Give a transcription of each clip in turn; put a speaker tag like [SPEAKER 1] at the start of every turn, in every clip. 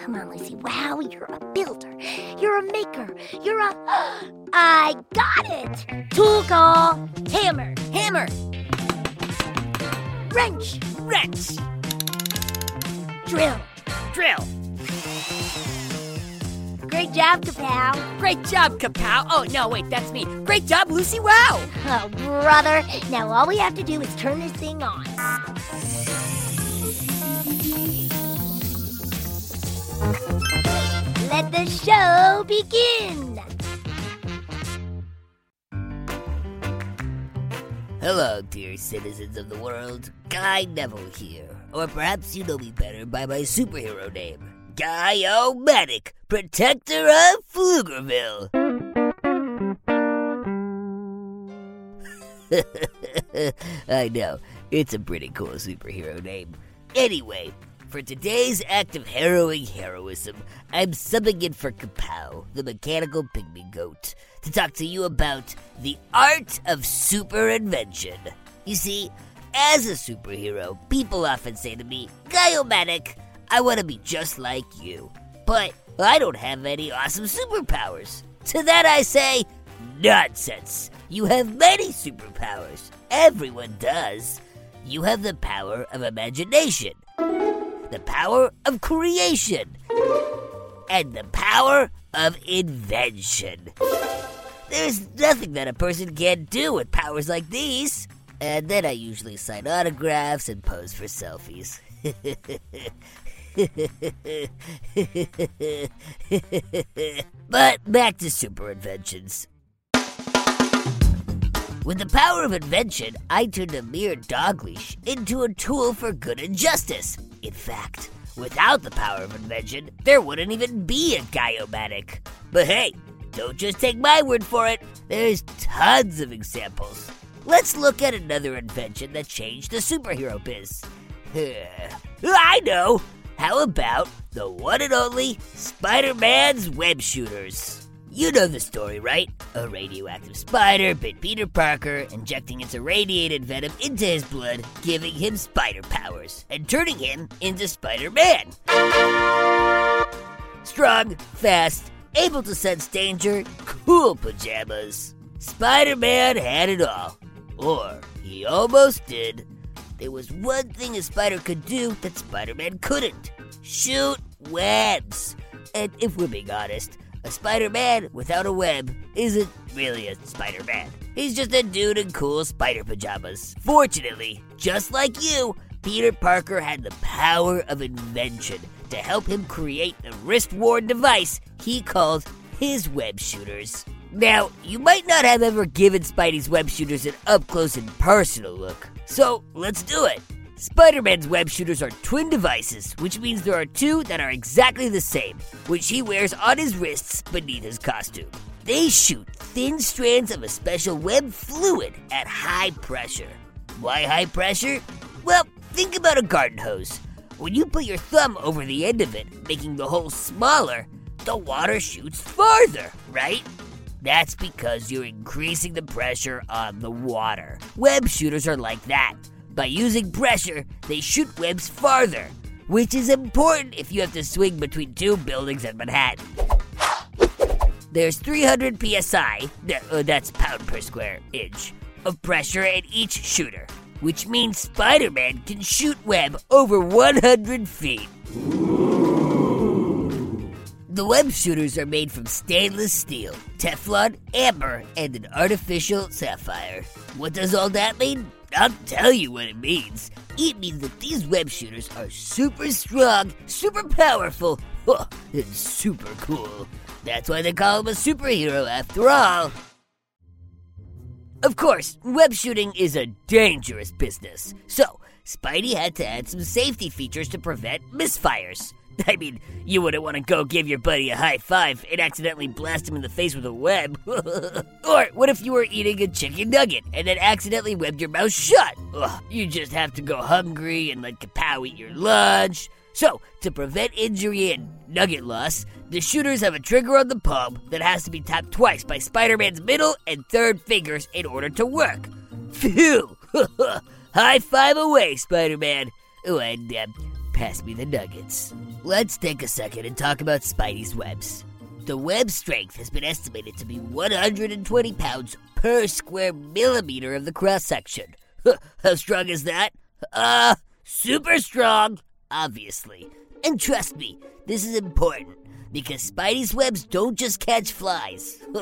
[SPEAKER 1] come on, Lucy. Wow, you're a builder. You're a maker. You're a. I got it! Tool call. Hammer. Hammer. Wrench.
[SPEAKER 2] Wrench!
[SPEAKER 1] Drill.
[SPEAKER 2] Drill!
[SPEAKER 1] Great job, Kapow.
[SPEAKER 2] Great job, Kapow! Oh, no, wait, that's me. Great job, Lucy! Wow!
[SPEAKER 1] Oh, brother. Now all we have to do is turn this thing on. Let the show begin.
[SPEAKER 3] Hello, dear citizens of the world. Guy Neville here. Or perhaps you know me better by my superhero name Guy-O-Matic, Protector of Pflugerville. I know, it's a pretty cool superhero name. Anyway, for today's act of harrowing heroism, I'm subbing in for Kapow, the mechanical pygmy goat, to talk to you about the art of super invention. You see, as a superhero, people often say to me, Guyomatic, I want to be just like you. But I don't have any awesome superpowers. To that I say, nonsense. You have many superpowers. Everyone does. You have the power of imagination, the power of creation, and the power of invention. There's nothing that a person can't do with powers like these. And then I usually sign autographs and pose for selfies. but back to super inventions. With the power of invention, I turned a mere dog leash into a tool for good and justice. In fact, without the power of invention, there wouldn't even be a Guyomatic. But hey, don't just take my word for it. There's tons of examples. Let's look at another invention that changed the superhero biz. I know! How about the one and only Spider Man's web shooters? You know the story, right? A radioactive spider bit Peter Parker, injecting its irradiated venom into his blood, giving him spider powers, and turning him into Spider Man. Strong, fast, able to sense danger, cool pajamas. Spider Man had it all. Or he almost did. There was one thing a spider could do that Spider Man couldn't shoot webs. And if we're being honest, a Spider Man without a web isn't really a Spider Man. He's just a dude in cool spider pajamas. Fortunately, just like you, Peter Parker had the power of invention to help him create the wrist worn device he called his web shooters. Now, you might not have ever given Spidey's web shooters an up close and personal look, so let's do it. Spider Man's web shooters are twin devices, which means there are two that are exactly the same, which he wears on his wrists beneath his costume. They shoot thin strands of a special web fluid at high pressure. Why high pressure? Well, think about a garden hose. When you put your thumb over the end of it, making the hole smaller, the water shoots farther, right? That's because you're increasing the pressure on the water. Web shooters are like that. By using pressure, they shoot webs farther, which is important if you have to swing between two buildings in Manhattan. There's 300 psi, uh, that's pound per square inch, of pressure in each shooter. which means Spider Man can shoot web over 100 feet. The web shooters are made from stainless steel, Teflon, amber, and an artificial sapphire. What does all that mean? I'll tell you what it means. It means that these web shooters are super strong, super powerful, and super cool. That's why they call him a superhero after all. Of course, web shooting is a dangerous business, so Spidey had to add some safety features to prevent misfires. I mean, you wouldn't want to go give your buddy a high five and accidentally blast him in the face with a web. or what if you were eating a chicken nugget and then accidentally webbed your mouth shut? Ugh, you just have to go hungry and let Kapow eat your lunch. So, to prevent injury and nugget loss, the shooters have a trigger on the palm that has to be tapped twice by Spider Man's middle and third fingers in order to work. Phew! High five away, Spider Man. Oh, and uh, pass me the nuggets. Let's take a second and talk about Spidey's webs. The web strength has been estimated to be 120 pounds per square millimeter of the cross section. How strong is that? Uh, super strong, obviously. And trust me, this is important because Spidey's webs don't just catch flies.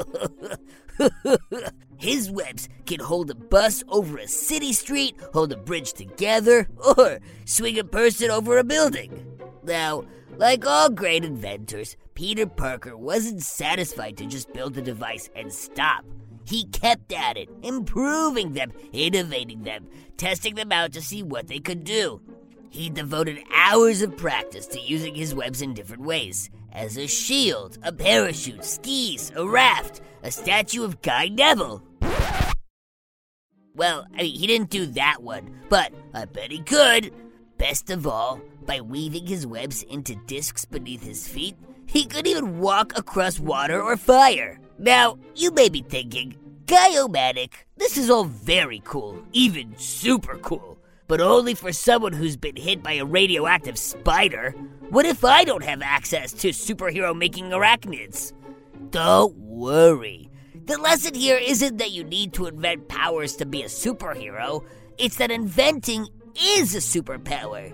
[SPEAKER 3] His webs can hold a bus over a city street, hold a bridge together, or swing a person over a building. Now, like all great inventors, Peter Parker wasn't satisfied to just build a device and stop. He kept at it, improving them, innovating them, testing them out to see what they could do. He devoted hours of practice to using his webs in different ways as a shield, a parachute, skis, a raft, a statue of Guy Neville. Well, I mean, he didn't do that one, but I bet he could. Best of all, by weaving his webs into discs beneath his feet, he could even walk across water or fire. Now, you may be thinking, Guy-O-Matic, this is all very cool, even super cool but only for someone who's been hit by a radioactive spider. What if I don't have access to superhero making arachnids? Don't worry. The lesson here isn't that you need to invent powers to be a superhero, it's that inventing is a superpower.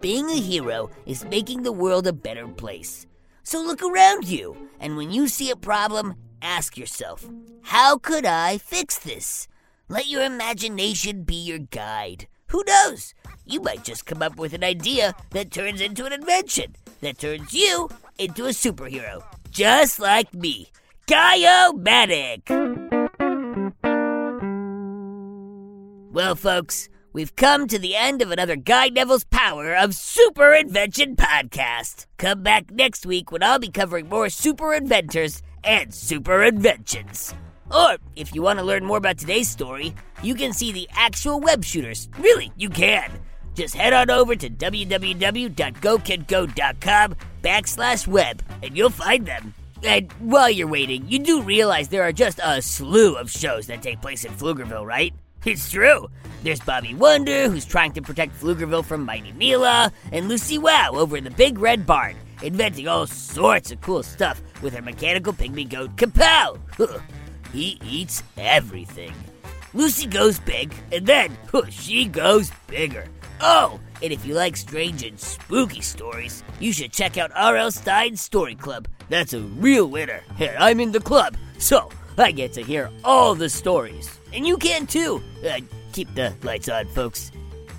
[SPEAKER 3] Being a hero is making the world a better place. So look around you, and when you see a problem, ask yourself, how could I fix this? Let your imagination be your guide. Who knows? You might just come up with an idea that turns into an invention, that turns you into a superhero. Just like me, Guy-O-Matic! Well, folks, we've come to the end of another Guy Neville's Power of Super Invention podcast. Come back next week when I'll be covering more super inventors and super inventions. Or, if you want to learn more about today's story, you can see the actual web shooters. Really, you can. Just head on over to www.gokidgo.com backslash web and you'll find them. And while you're waiting, you do realize there are just a slew of shows that take place in Pflugerville, right? It's true. There's Bobby Wonder, who's trying to protect Pflugerville from Mighty Mila, and Lucy Wow over in the Big Red Barn, inventing all sorts of cool stuff with her mechanical pygmy goat Kapow. He eats everything. Lucy goes big, and then she goes bigger. Oh, and if you like strange and spooky stories, you should check out R.L. Stine's Story Club. That's a real winner, and I'm in the club, so I get to hear all the stories. And you can too. Uh, keep the lights on, folks.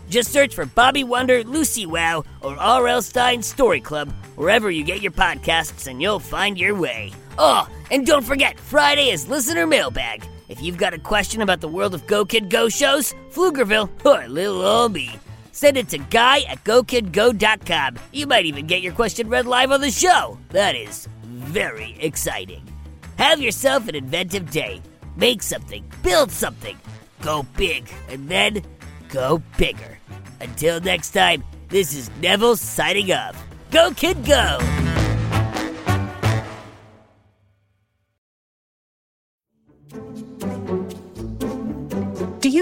[SPEAKER 3] Just search for Bobby Wonder, Lucy Wow, or R.L. Stine's Story Club wherever you get your podcasts, and you'll find your way. Oh, and don't forget, Friday is Listener Mailbag. If you've got a question about the world of Go Kid Go shows, Pflugerville, or little old me, send it to guy at gokidgo.com. You might even get your question read live on the show. That is very exciting. Have yourself an inventive day. Make something, build something, go big, and then go bigger. Until next time, this is Neville signing off. Go, kid, go!